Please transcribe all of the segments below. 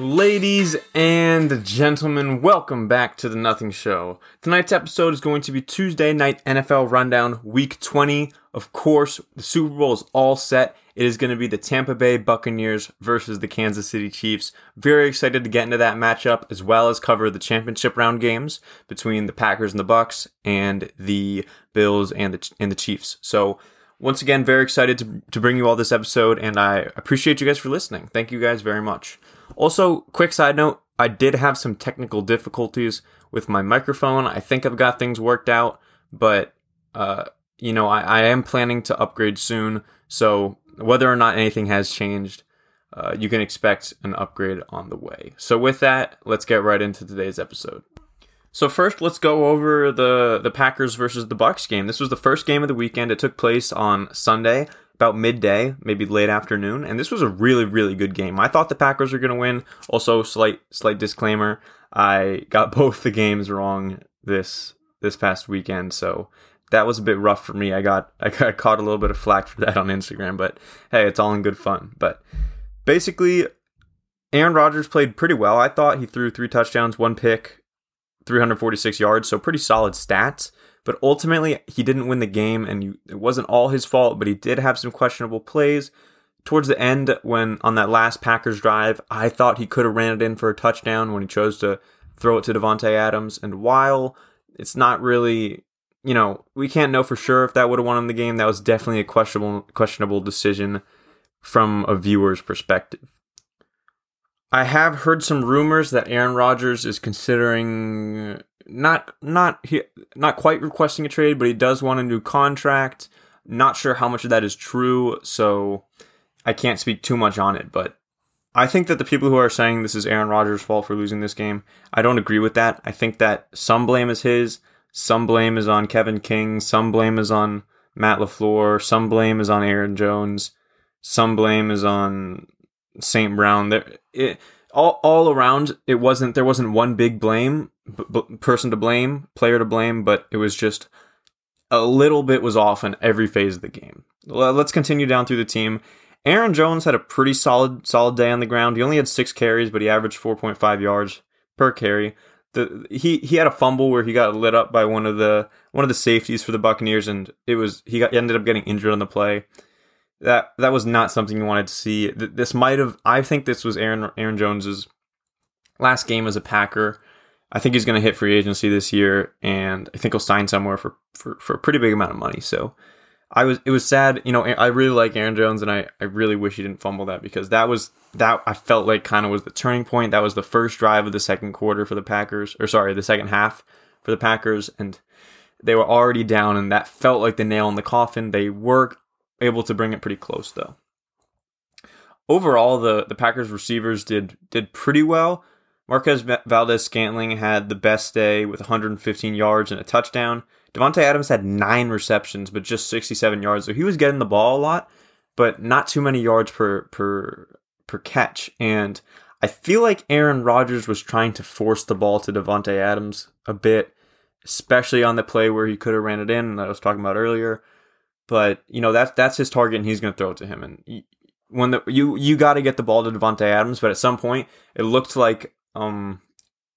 Ladies and gentlemen, welcome back to the Nothing Show. Tonight's episode is going to be Tuesday night NFL rundown, week 20. Of course, the Super Bowl is all set. It is going to be the Tampa Bay Buccaneers versus the Kansas City Chiefs. Very excited to get into that matchup as well as cover the championship round games between the Packers and the Bucks and the Bills and the and the Chiefs. So, once again, very excited to, to bring you all this episode, and I appreciate you guys for listening. Thank you guys very much. Also, quick side note I did have some technical difficulties with my microphone. I think I've got things worked out, but, uh, you know, I, I am planning to upgrade soon. So, whether or not anything has changed, uh, you can expect an upgrade on the way. So, with that, let's get right into today's episode. So first, let's go over the the Packers versus the Bucks game. This was the first game of the weekend. It took place on Sunday, about midday, maybe late afternoon, and this was a really really good game. I thought the Packers were going to win. Also, slight slight disclaimer: I got both the games wrong this this past weekend, so that was a bit rough for me. I got I got caught a little bit of flack for that on Instagram, but hey, it's all in good fun. But basically, Aaron Rodgers played pretty well. I thought he threw three touchdowns, one pick, 346 yards, so pretty solid stats. But ultimately, he didn't win the game, and you, it wasn't all his fault. But he did have some questionable plays towards the end. When on that last Packers drive, I thought he could have ran it in for a touchdown when he chose to throw it to Davante Adams. And while it's not really, you know, we can't know for sure if that would have won him the game. That was definitely a questionable questionable decision from a viewer's perspective. I have heard some rumors that Aaron Rodgers is considering uh, not not he, not quite requesting a trade, but he does want a new contract. Not sure how much of that is true, so I can't speak too much on it. But I think that the people who are saying this is Aaron Rodgers' fault for losing this game, I don't agree with that. I think that some blame is his, some blame is on Kevin King, some blame is on Matt LaFleur, some blame is on Aaron Jones, some blame is on St. Brown. There, it, all all around, it wasn't there wasn't one big blame b- b- person to blame, player to blame, but it was just a little bit was off in every phase of the game. Let's continue down through the team. Aaron Jones had a pretty solid solid day on the ground. He only had six carries, but he averaged 4.5 yards per carry. The he he had a fumble where he got lit up by one of the one of the safeties for the Buccaneers, and it was he got he ended up getting injured on the play that that was not something you wanted to see. This might have. I think this was Aaron Aaron Jones's last game as a Packer. I think he's going to hit free agency this year, and I think he'll sign somewhere for, for, for a pretty big amount of money. So I was it was sad. You know, I really like Aaron Jones, and I, I really wish he didn't fumble that because that was that I felt like kind of was the turning point. That was the first drive of the second quarter for the Packers, or sorry, the second half for the Packers, and they were already down, and that felt like the nail in the coffin. They were able to bring it pretty close though. Overall, the the Packers receivers did did pretty well. Marquez Valdes Scantling had the best day with 115 yards and a touchdown. Davante Adams had nine receptions, but just 67 yards. So he was getting the ball a lot, but not too many yards per per per catch. And I feel like Aaron Rodgers was trying to force the ball to Davante Adams a bit, especially on the play where he could have ran it in that I was talking about earlier. But you know that's that's his target, and he's going to throw it to him. And when the you you got to get the ball to Davante Adams, but at some point it looked like um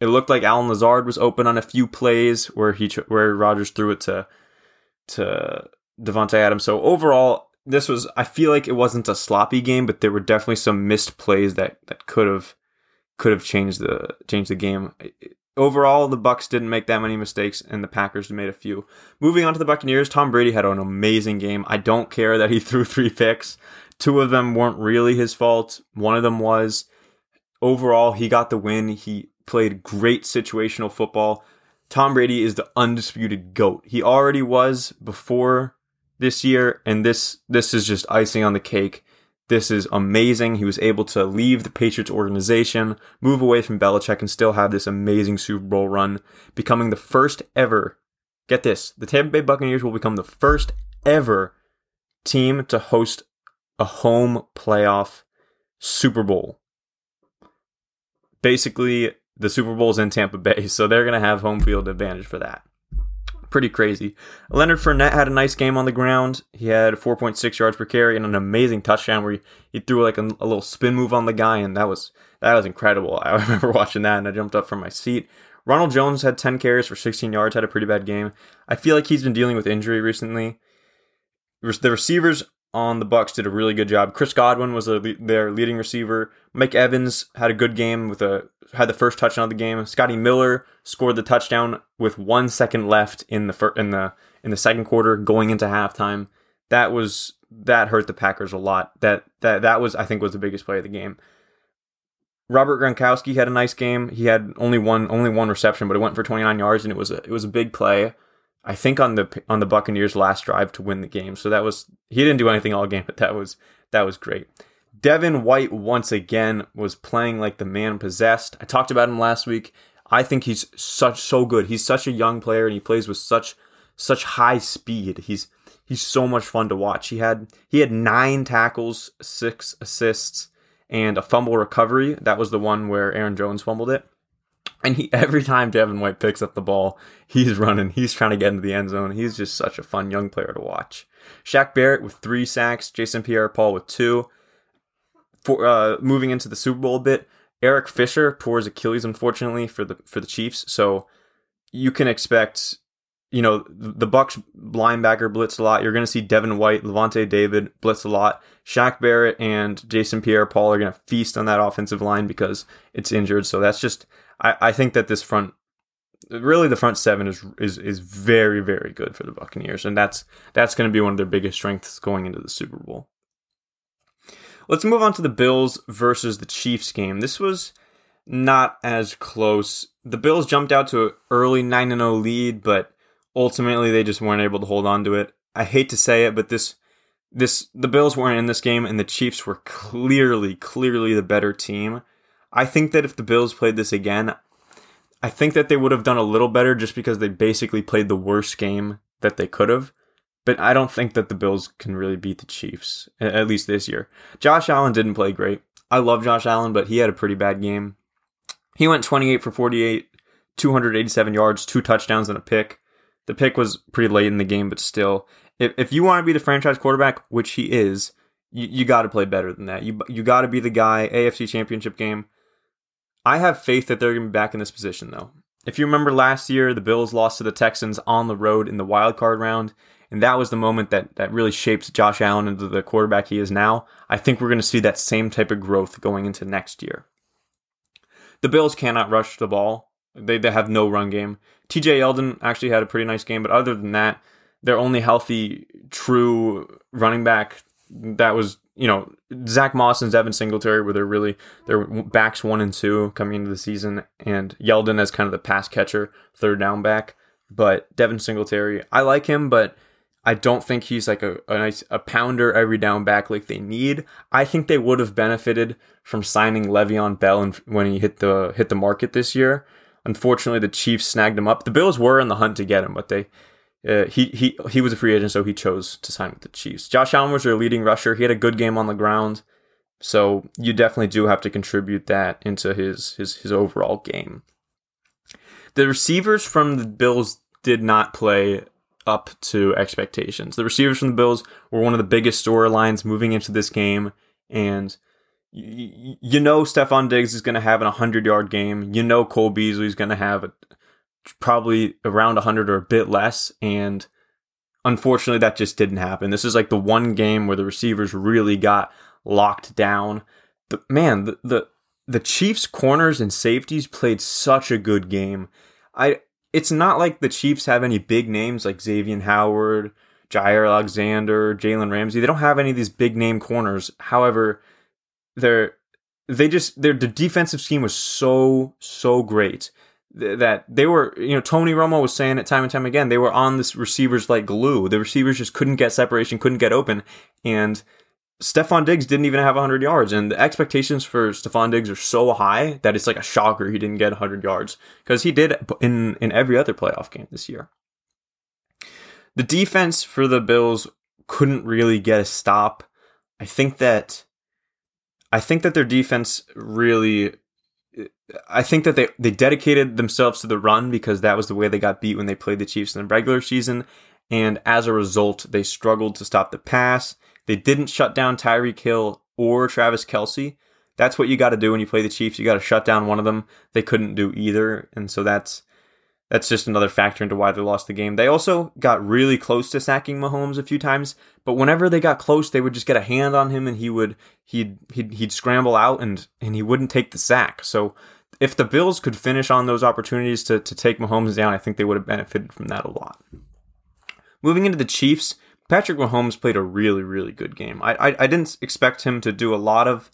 it looked like Allen Lazard was open on a few plays where he where Rodgers threw it to to Davante Adams. So overall, this was I feel like it wasn't a sloppy game, but there were definitely some missed plays that that could have could have changed the changed the game overall, the Bucks didn't make that many mistakes, and the Packers made a few. Moving on to the Buccaneers, Tom Brady had an amazing game. I don't care that he threw three picks. Two of them weren't really his fault. One of them was. Overall, he got the win. He played great situational football. Tom Brady is the undisputed goat. He already was before this year, and this this is just icing on the cake. This is amazing. He was able to leave the Patriots organization, move away from Belichick, and still have this amazing Super Bowl run, becoming the first ever. Get this the Tampa Bay Buccaneers will become the first ever team to host a home playoff Super Bowl. Basically, the Super Bowl's in Tampa Bay, so they're going to have home field advantage for that pretty crazy. Leonard Fournette had a nice game on the ground. He had 4.6 yards per carry and an amazing touchdown where he, he threw like a, a, little spin move on the guy, and that was that was incredible. I remember watching that and I jumped up from my seat. Ronald Jones had 10 carries for 16 yards, had a pretty bad game. I feel like he's been dealing with injury recently. The receivers on the Bucks did a really good job. Chris Godwin was a, their leading receiver. Mike Evans had a good game with a had the first touchdown of the game. Scotty Miller scored the touchdown with one second left in the fir- in the in the second quarter, going into halftime. That was that hurt the Packers a lot. That that that was I think was the biggest play of the game. Robert Gronkowski had a nice game. He had only one only one reception, but it went for 29 yards, and it was a, it was a big play. I think on the on the Buccaneers' last drive to win the game. So that was he didn't do anything all game, but that was that was great. Devin White once again was playing like the man possessed. I talked about him last week. I think he's such so good. He's such a young player and he plays with such such high speed. He's he's so much fun to watch. He had he had 9 tackles, 6 assists and a fumble recovery. That was the one where Aaron Jones fumbled it. And he every time Devin White picks up the ball, he's running. He's trying to get into the end zone. He's just such a fun young player to watch. Shaq Barrett with three sacks, Jason Pierre-Paul with two. For uh, moving into the Super Bowl a bit, Eric Fisher his Achilles unfortunately for the for the Chiefs. So you can expect, you know, the Bucks linebacker blitz a lot. You're going to see Devin White, Lavonte David blitz a lot. Shaq Barrett and Jason Pierre-Paul are going to feast on that offensive line because it's injured. So that's just I, I think that this front really the front seven is is is very very good for the Buccaneers, and that's that's going to be one of their biggest strengths going into the Super Bowl. Let's move on to the Bills versus the Chiefs game. This was not as close. The Bills jumped out to an early 9 0 lead, but ultimately they just weren't able to hold on to it. I hate to say it, but this this the Bills weren't in this game and the Chiefs were clearly clearly the better team. I think that if the Bills played this again, I think that they would have done a little better just because they basically played the worst game that they could have. But I don't think that the Bills can really beat the Chiefs, at least this year. Josh Allen didn't play great. I love Josh Allen, but he had a pretty bad game. He went 28 for 48, 287 yards, two touchdowns, and a pick. The pick was pretty late in the game, but still, if, if you want to be the franchise quarterback, which he is, you, you got to play better than that. You you got to be the guy. AFC Championship game. I have faith that they're going to be back in this position, though. If you remember last year, the Bills lost to the Texans on the road in the wild card round, and that was the moment that, that really shaped Josh Allen into the quarterback he is now. I think we're going to see that same type of growth going into next year. The Bills cannot rush the ball. They, they have no run game. TJ Yeldon actually had a pretty nice game, but other than that, their only healthy, true running back that was you know, Zach Moss and Devin Singletary were their really their backs one and two coming into the season, and Yeldon as kind of the pass catcher, third down back. But Devin Singletary, I like him, but I don't think he's like a, a nice a pounder every down back like they need. I think they would have benefited from signing Le'Veon Bell when he hit the hit the market this year. Unfortunately, the Chiefs snagged him up. The Bills were in the hunt to get him, but they uh, he he he was a free agent, so he chose to sign with the Chiefs. Josh Allen was their leading rusher. He had a good game on the ground, so you definitely do have to contribute that into his his his overall game. The receivers from the Bills did not play up to expectations. The receivers from the Bills were one of the biggest storylines moving into this game, and you, know Stefon Diggs is going to have an 100 yard game. You know Cole Beasley is going to have a probably around 100 or a bit less. And unfortunately, that just didn't happen. This is like the one game where the receivers really got locked down. But man, the, the, the Chiefs' corners and safeties played such a good game. I it's not like the Chiefs have any big names like Xavien Howard, Jaire Alexander, Jalen Ramsey. They don't have any of these big name corners. However, they're they just their the defensive scheme was so so great that they were, you know, Tony Romo was saying it time and time again. They were on this receivers like glue. The receivers just couldn't get separation, couldn't get open, and Stefon Diggs didn't even have 100 yards. And the expectations for Stefon Diggs are so high that it's like a shocker he didn't get 100 yards because he did in in every other playoff game this year. The defense for the Bills couldn't really get a stop. I think that I think that their defense really I think that they, they dedicated themselves to the run because that was the way they got beat when they played the Chiefs in the regular season. And as a result, they struggled to stop the pass. They didn't shut down Tyreek Hill or Travis Kelce. that's what you got to do when you play the Chiefs. You got to shut down one of them. They couldn't do either, and so that's that's just another factor into why they lost the game. They also got really close to sacking Mahomes a few times, but whenever they got close, they would just get a hand on him and he would he'd he'd, he'd scramble out and and he wouldn't take the sack. So if the Bills could finish on those opportunities to to take Mahomes down, I think they would have benefited from that a lot. Moving into the Chiefs, Patrick Mahomes played a really really good game. I I, I didn't expect him to do a lot of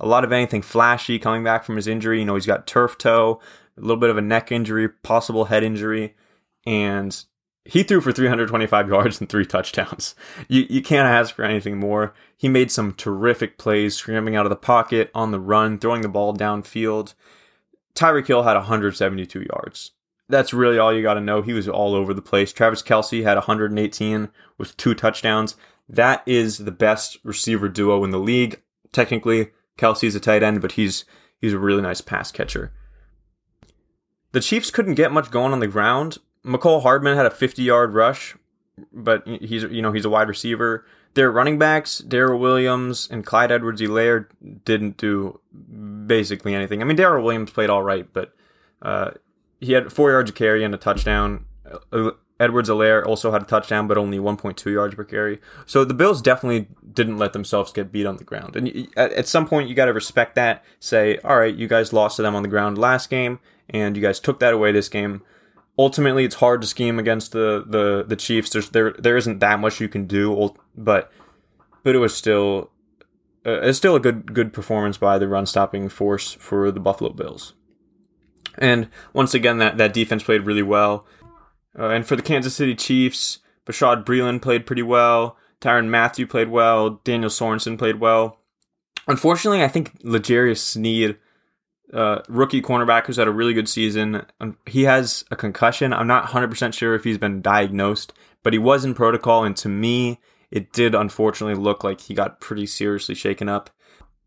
a lot of anything flashy coming back from his injury. You know, he's got turf toe a little bit of a neck injury, possible head injury, and he threw for 325 yards and three touchdowns. You, you can't ask for anything more. He made some terrific plays, scrambling out of the pocket, on the run, throwing the ball downfield. Tyreek Hill had 172 yards. That's really all you got to know. He was all over the place. Travis Kelce had 118 with two touchdowns. That is the best receiver duo in the league. Technically, Kelce's a tight end, but he's he's a really nice pass catcher. The Chiefs couldn't get much going on the ground. Mecole Hardman had a 50 yard rush, but he's you know he's a wide receiver. Their running backs, Darrel Williams and Clyde Edwards-Helaire, didn't do basically anything. I mean, Darrel Williams played all right, but uh, he had four yards of carry and a touchdown. Uh, Edwards-Helaire also had a touchdown, but only 1.2 yards per carry. So the Bills definitely didn't let themselves get beat on the ground. And at some point, you got to respect that. Say, all right, you guys lost to them on the ground last game, and you guys took that away this game. Ultimately, it's hard to scheme against the the the Chiefs. There's there there isn't that much you can do, but but it was still uh, it's still a good good performance by the run stopping force for the Buffalo Bills. And once again, that that defense played really well. Uh, and for the Kansas City Chiefs, Bashaud Breeland played pretty well. Tyrann Mathieu played well. Daniel Sorensen played well. Unfortunately, I think L'Jarius Sneed uh, rookie cornerback who's had a really good season. Um, he has a concussion. I'm not 100% sure if he's been diagnosed, but he was in protocol. And to me, it did unfortunately look like he got pretty seriously shaken up.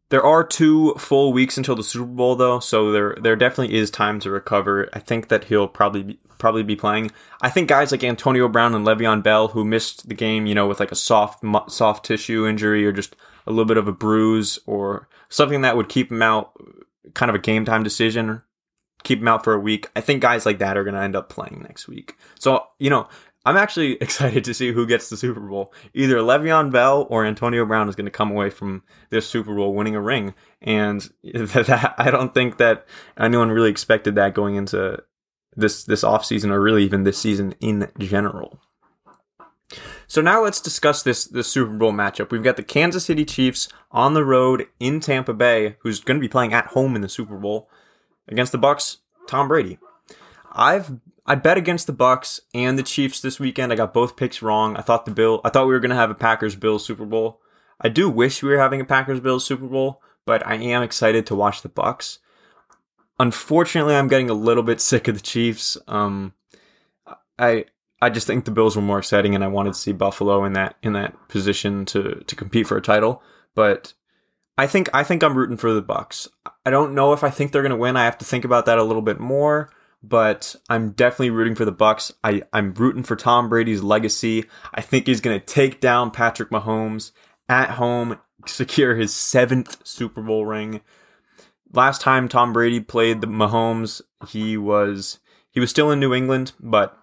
There are two full weeks until the Super Bowl, though, so there there definitely is time to recover. I think that he'll probably be, probably be playing. I think guys like Antonio Brown and Le'Veon Bell, who missed the game, you know, with like a soft soft tissue injury or just a little bit of a bruise or something that would keep him out kind of a game time decision, keep him out for a week. I think guys like that are going to end up playing next week. So, you know, I'm actually excited to see who gets the Super Bowl. Either Le'Veon Bell or Antonio Brown is going to come away from this Super Bowl winning a ring. And that, I don't think that anyone really expected that going into this, this offseason or really even this season in general. So now let's discuss this this Super Bowl matchup. We've got the Kansas City Chiefs on the road in Tampa Bay, who's going to be playing at home in the Super Bowl against the Bucks. Tom Brady. I've I bet against the Bucks and the Chiefs this weekend. I got both picks wrong. I thought the Bill. I thought we were going to have a Packers Bills Super Bowl. I do wish we were having a Packers Bills Super Bowl, but I am excited to watch the Bucks. Unfortunately, I'm getting a little bit sick of the Chiefs. Um, I I just think the Bills were more exciting, and I wanted to see Buffalo in that in that position to to compete for a title. But I think I think I'm rooting for the Bucks. I don't know if I think they're going to win. I have to think about that a little bit more. But I'm definitely rooting for the Bucks. I, I'm rooting for Tom Brady's legacy. I think he's going to take down Patrick Mahomes at home, secure his seventh Super Bowl ring. Last time Tom Brady played the Mahomes, he was he was still in New England, but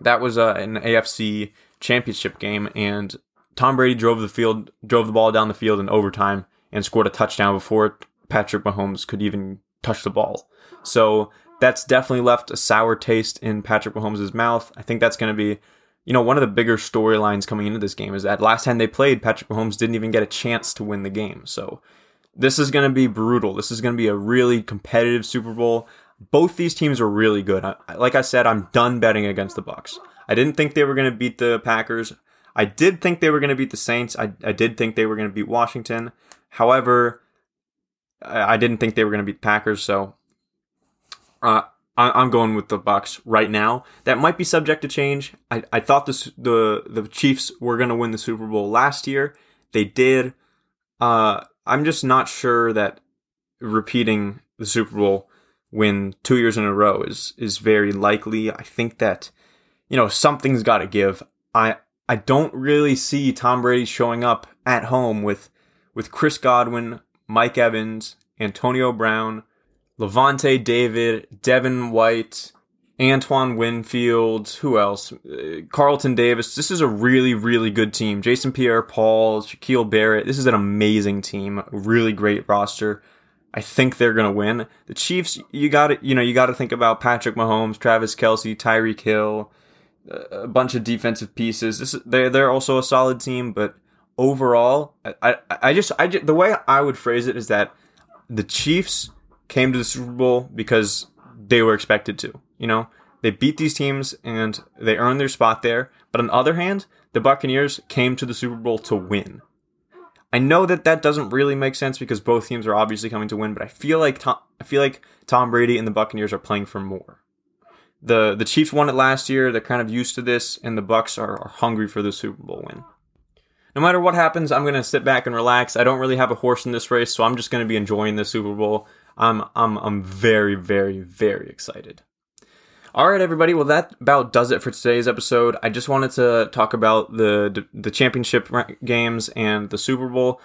that was uh, an AFC championship game, and Tom Brady drove the field, drove the ball down the field in overtime, and scored a touchdown before Patrick Mahomes could even touch the ball. So that's definitely left a sour taste in Patrick Mahomes' mouth. I think that's going to be, you know, one of the bigger storylines coming into this game is that last time they played, Patrick Mahomes didn't even get a chance to win the game. So this is going to be brutal. This is going to be a really competitive Super Bowl both these teams are really good. like I said, I'm done betting against the Bucks. I didn't think they were going to beat the Packers. I did think they were going to beat the Saints. I, I did think they were going to beat Washington. However, I, I didn't think they were going to beat the Packers. So uh, I, am going with the Bucks right now. That might be subject to change. I, I thought the the Chiefs were going to win the Super Bowl last year. They did. Uh, I'm just not sure that repeating the Super Bowl win two years in a row is is very likely. I think that you know something's got to give. I I don't really see Tom Brady showing up at home with with Chris Godwin, Mike Evans, Antonio Brown, Lavonte David, Devin White, Antoine Winfield, who else? Uh, Carlton Davis. This is a really, really good team. Jason Pierre Paul, Shaquille Barrett. This is an amazing team. Really great roster. I think they're going to win. The Chiefs, you got to, you know, you got to think about Patrick Mahomes, Travis Kelce, Tyreek Hill, a bunch of defensive pieces. This they're, they're also a solid team, but overall, I, I, I just, I just, the way I would phrase it is that the Chiefs came to the Super Bowl because they were expected to. You know, they beat these teams and they earned their spot there. But on the other hand, the Buccaneers came to the Super Bowl to win. I know that that doesn't really make sense because both teams are obviously coming to win, but I feel like Tom, I feel like Tom Brady and the Buccaneers are playing for more. The the Chiefs won it last year, they're kind of used to this, and the Bucks are, are hungry for the Super Bowl win. No matter what happens, I'm gonna sit back and relax. I don't really have a horse in this race, so I'm just gonna be enjoying the Super Bowl. I'm I'm I'm very, very, very excited. All right, everybody. Well, that about does it for today's episode. I just wanted to talk about the the championship games and the Super Bowl.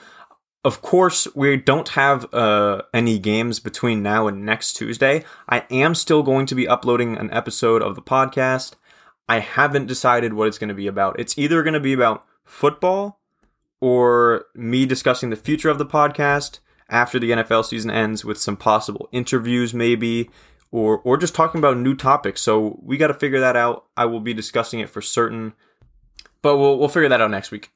Of course, we don't have uh, any games between now and next Tuesday. I am still going to be uploading an episode of the podcast. I haven't decided what it's going to be about. It's either going to be about football or me discussing the future of the podcast after the NFL season ends with some possible interviews, maybe or or just talking about new topics. So we got to figure that out. I will be discussing it for certain, but we'll we'll figure that out next week.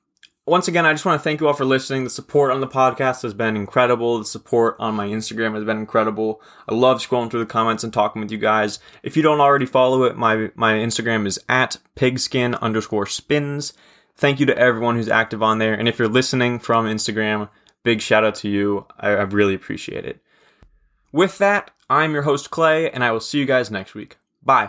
Once again, I just want to thank you all for listening. The support on the podcast has been incredible. The support on my Instagram has been incredible. I love scrolling through the comments and talking with you guys. If you don't already follow it, my my Instagram is at pigskin underscore spins. Thank you to everyone who's active on there. And if you're listening from Instagram, big shout out to you. I, I really appreciate it. With that, I'm your host, Clay, and I will see you guys next week. Bye.